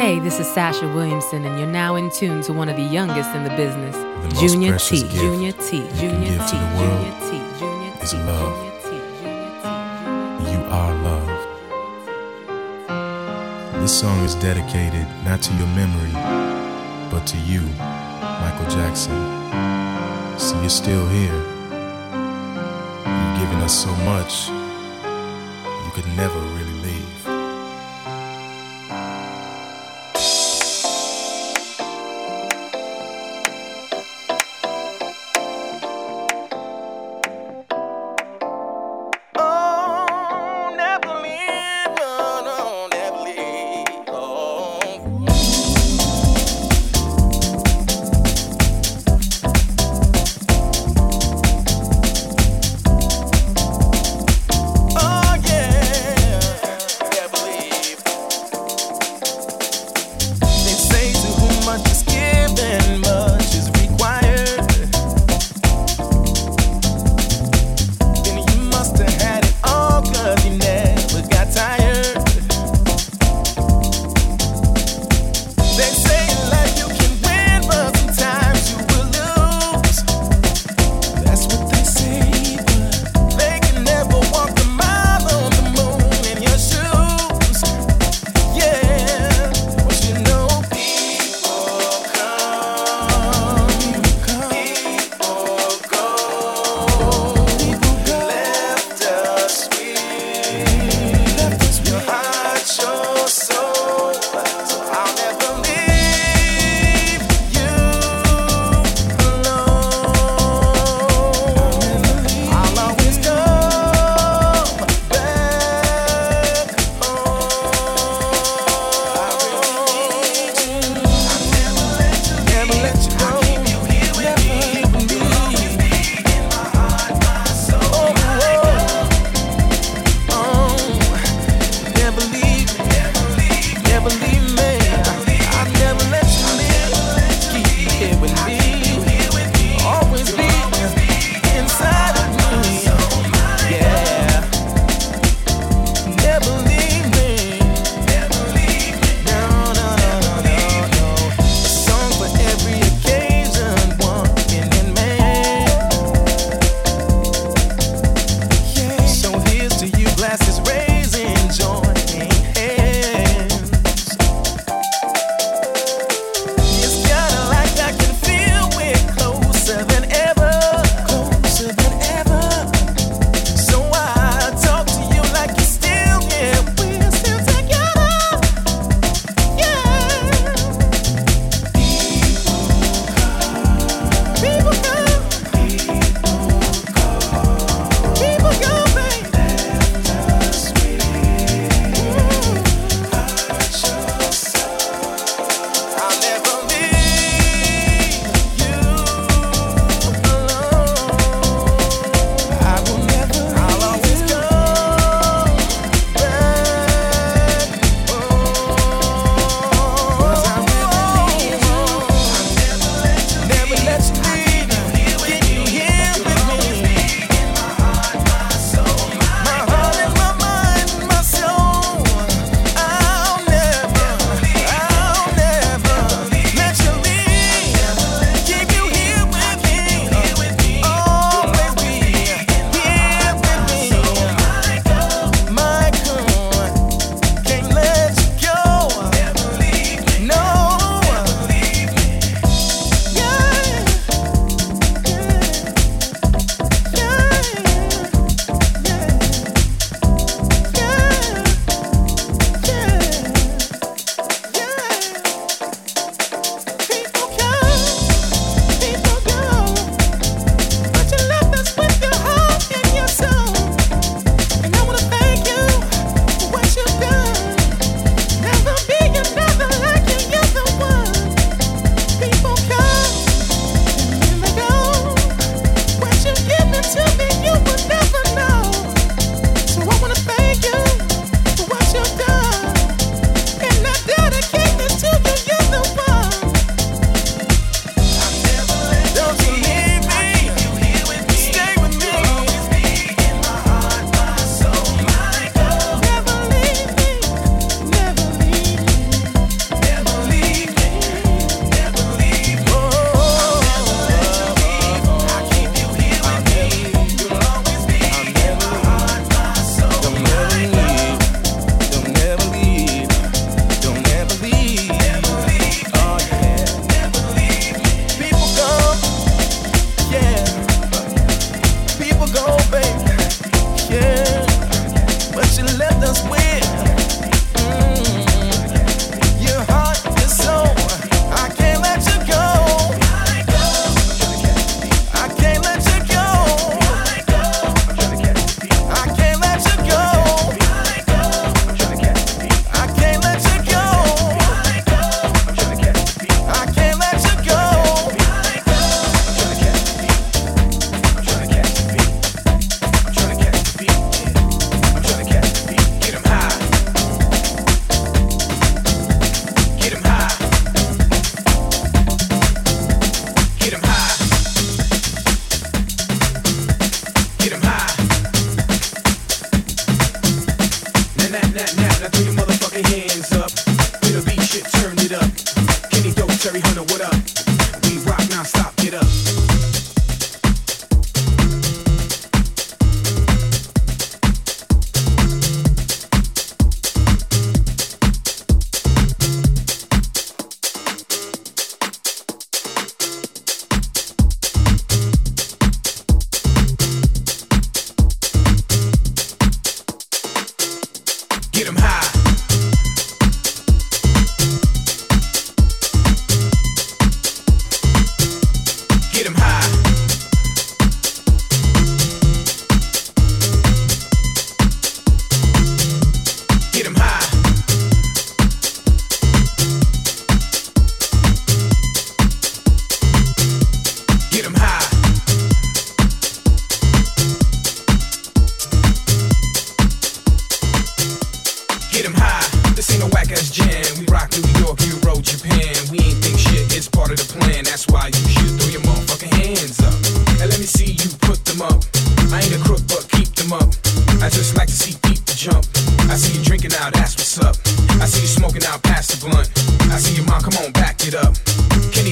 Hey, this is Sasha Williamson, and you're now in tune to one of the youngest in the business, The most Junior T. gift Junior T. you can Junior give T. to the world Junior T. Junior T. is love. Junior T. Junior T. Junior T. You are loved. This song is dedicated not to your memory, but to you, Michael Jackson. See, you're still here. You've given us so much, you could never really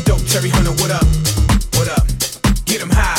Dope, Cherry Hunter, what up? What up? Get him high.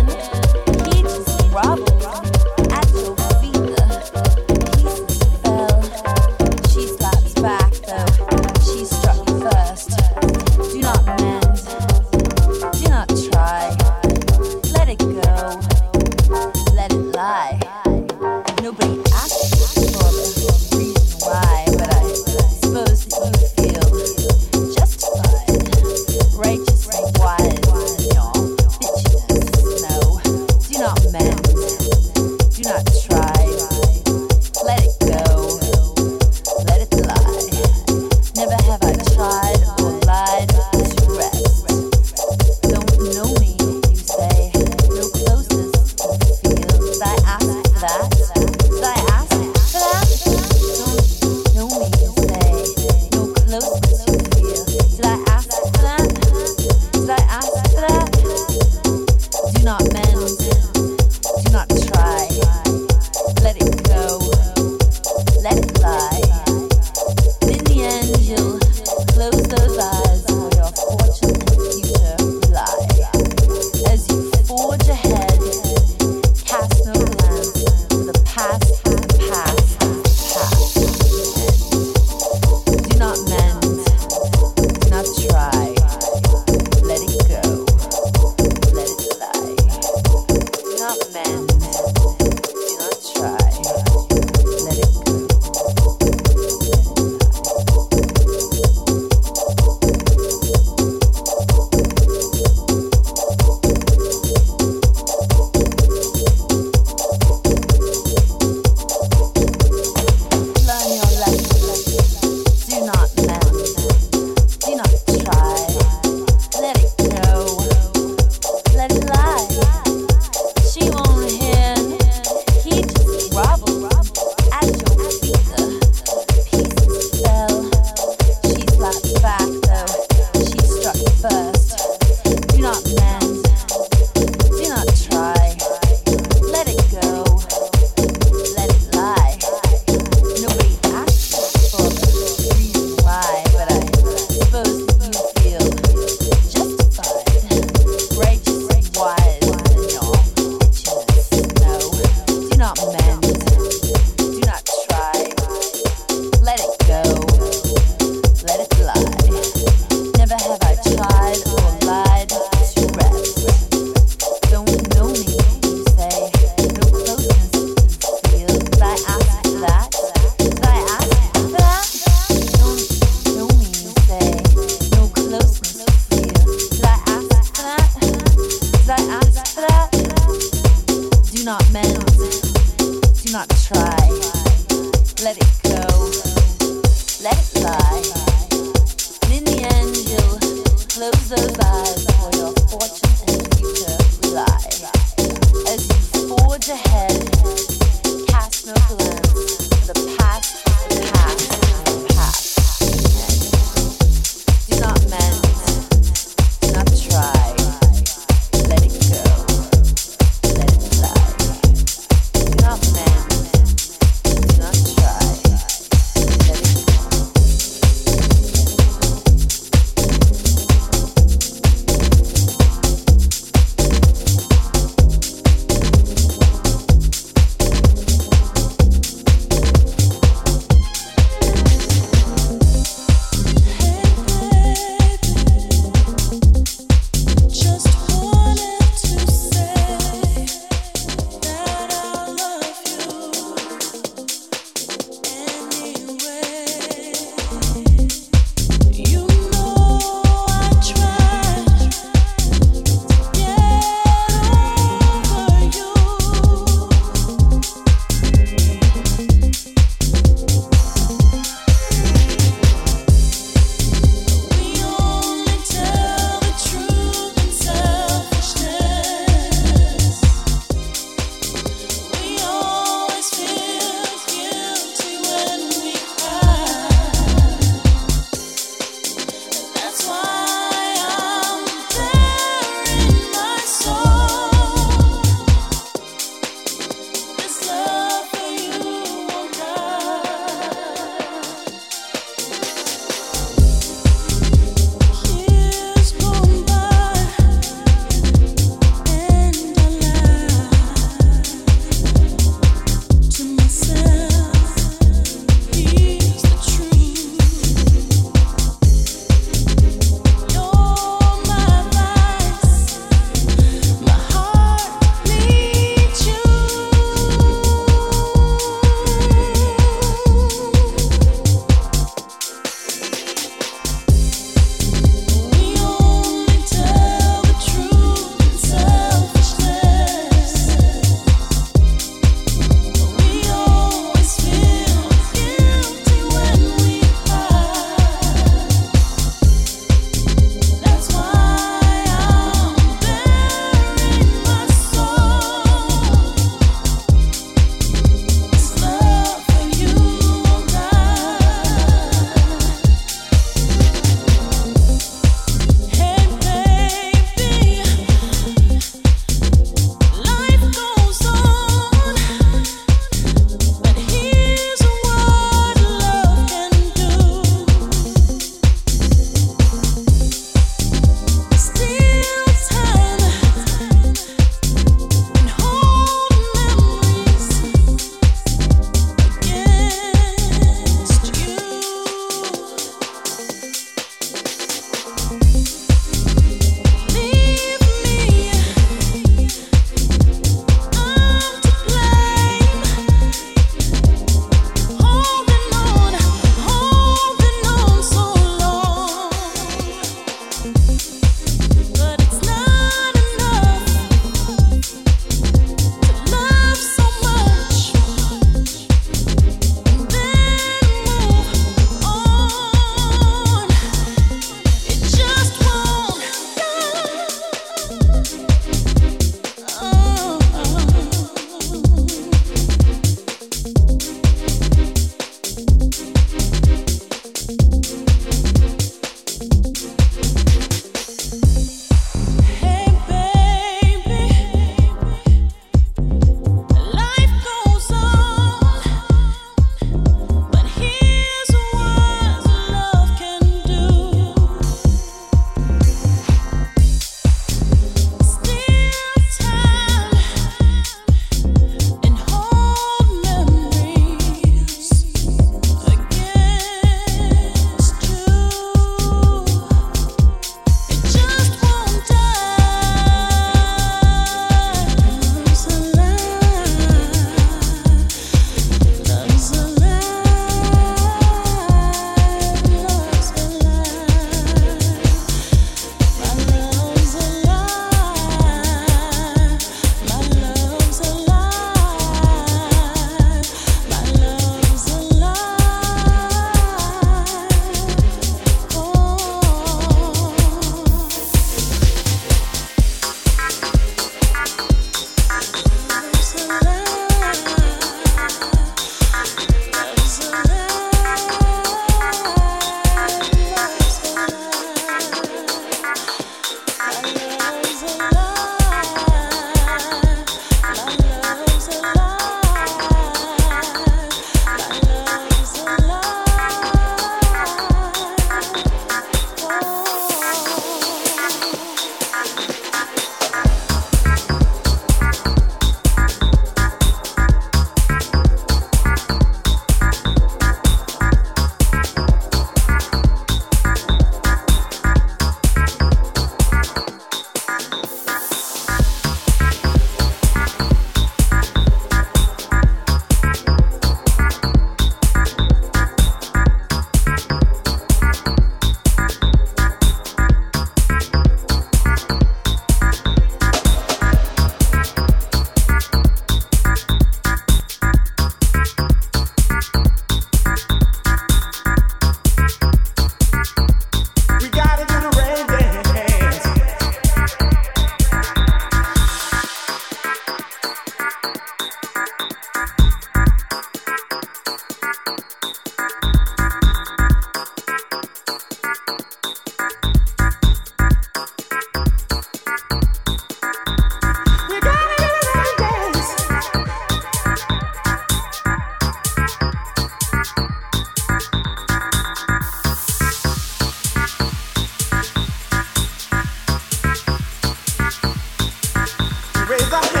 I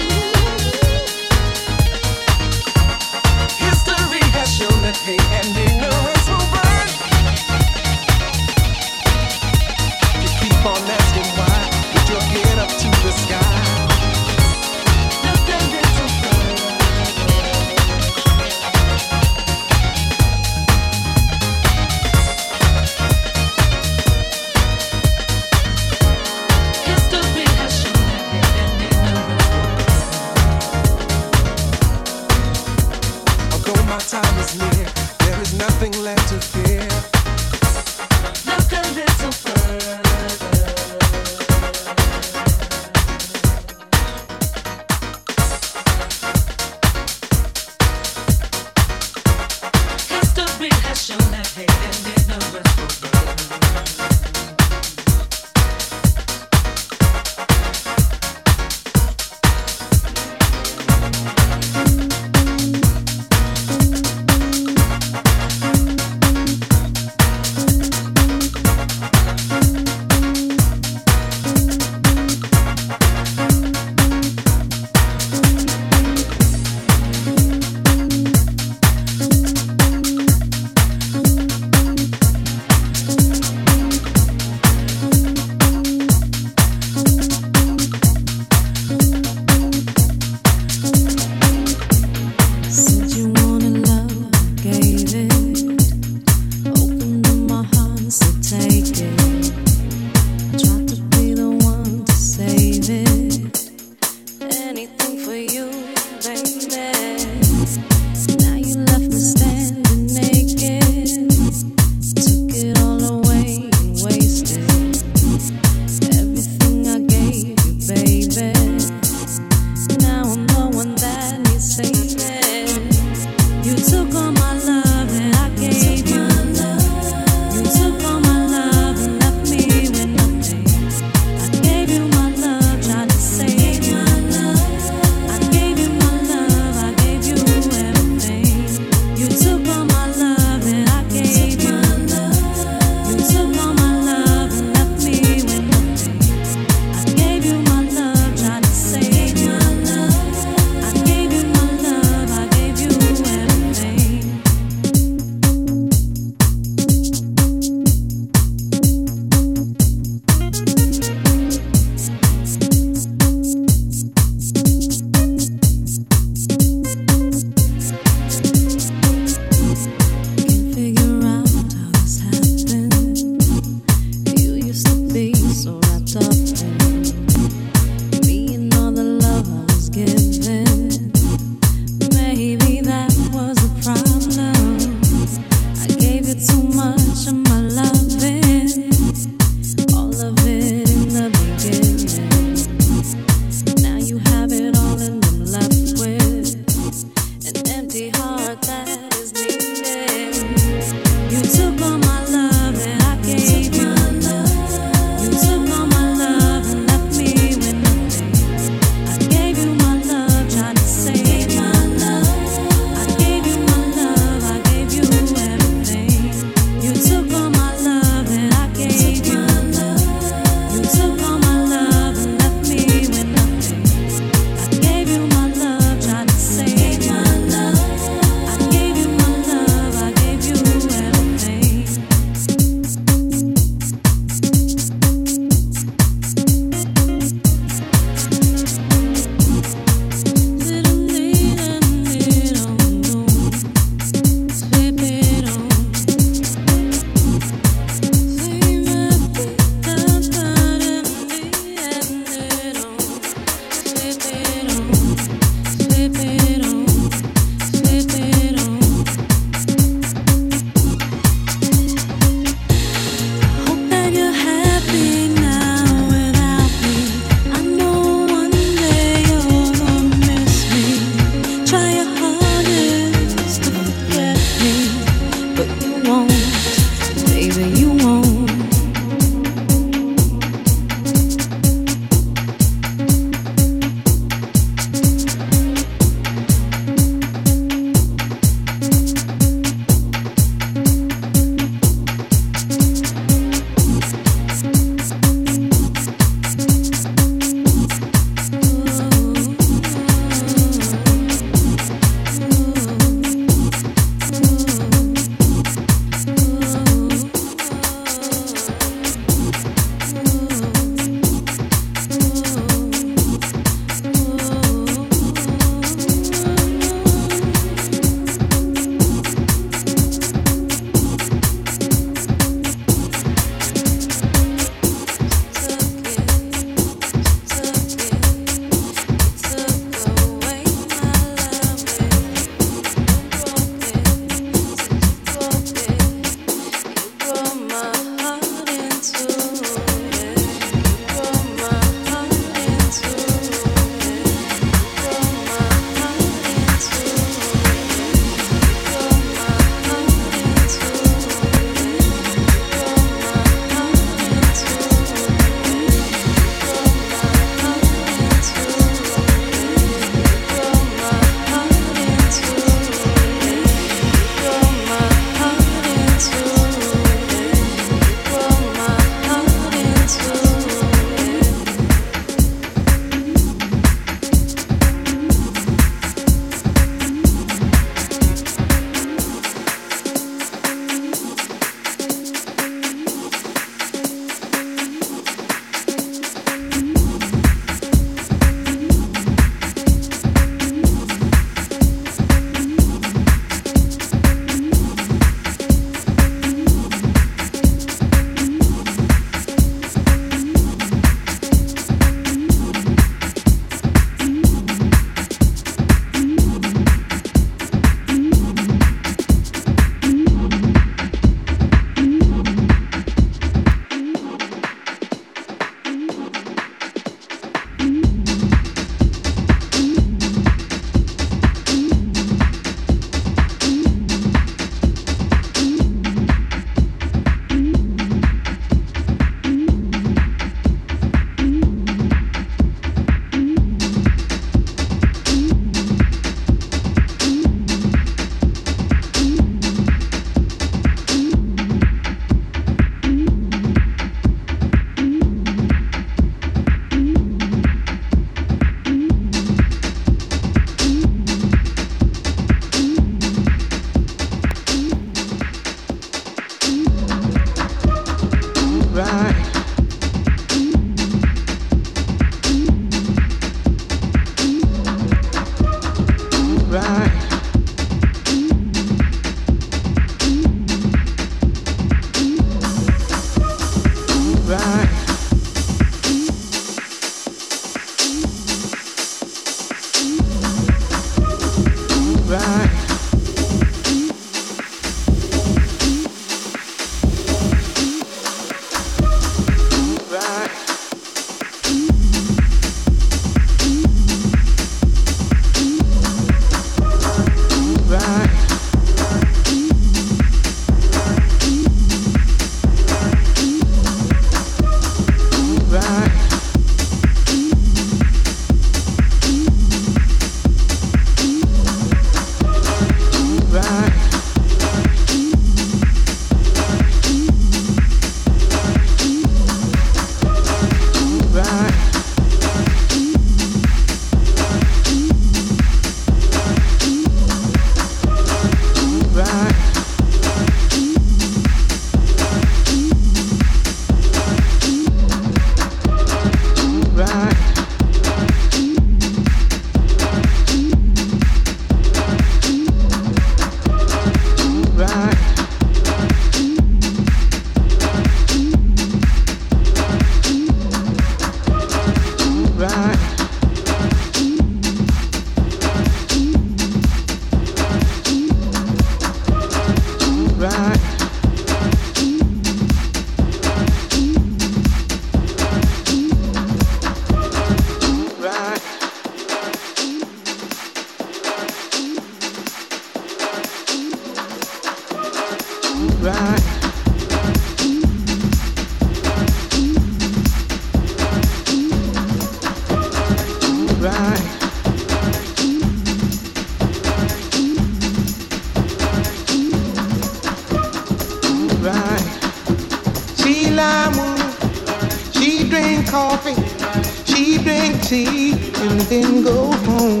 go home.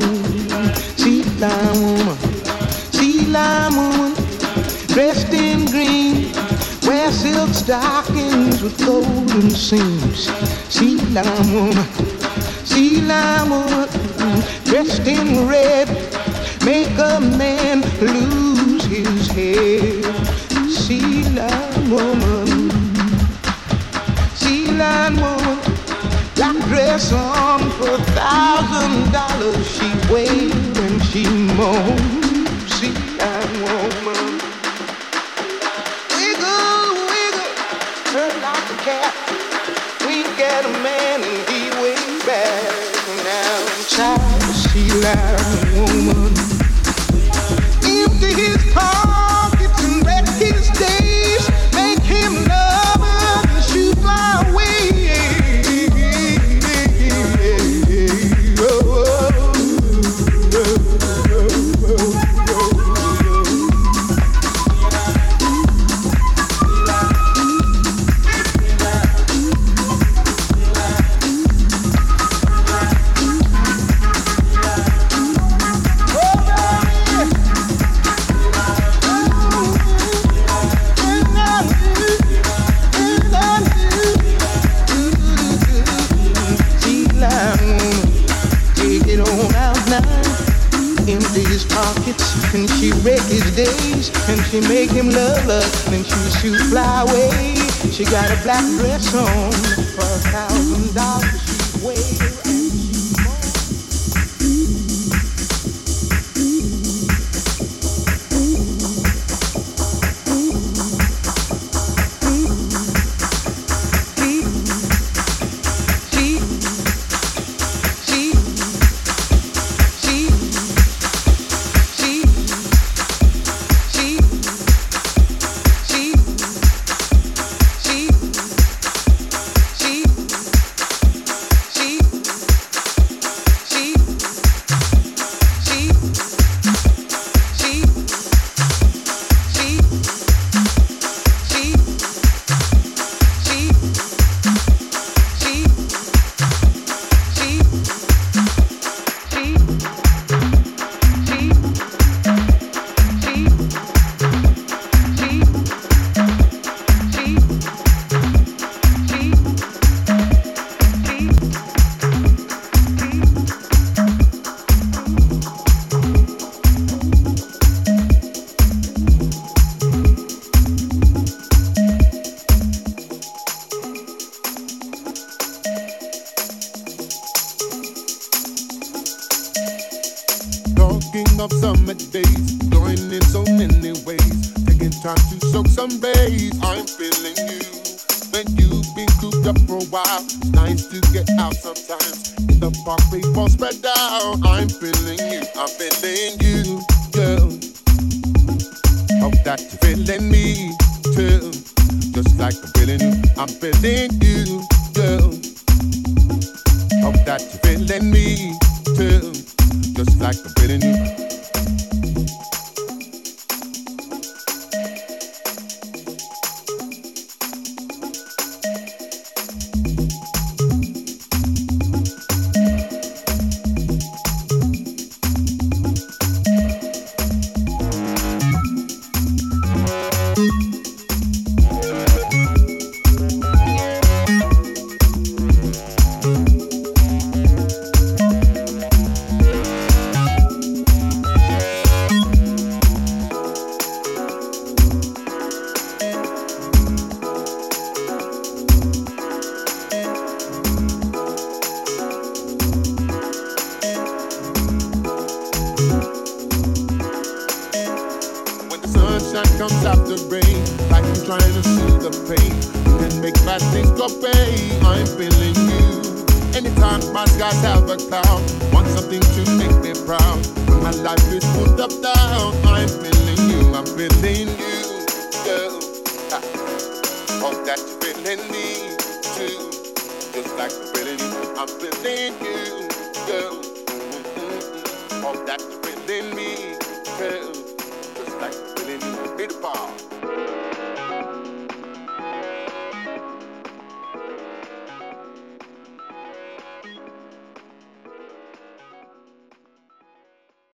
See la woman, see la woman, dressed in green, wear silk stockings with golden seams. See la woman, see la woman, dressed in red, make a man lose his head. See la woman, see la woman ransom for a thousand dollars. She wailed and she moans. She a woman. Wiggle, wiggle, turn like a cat. We get a man and he way back. Now, child, she laughed. she make him love us, then she shoot fly away. She got a black dress on for a thousand dollars.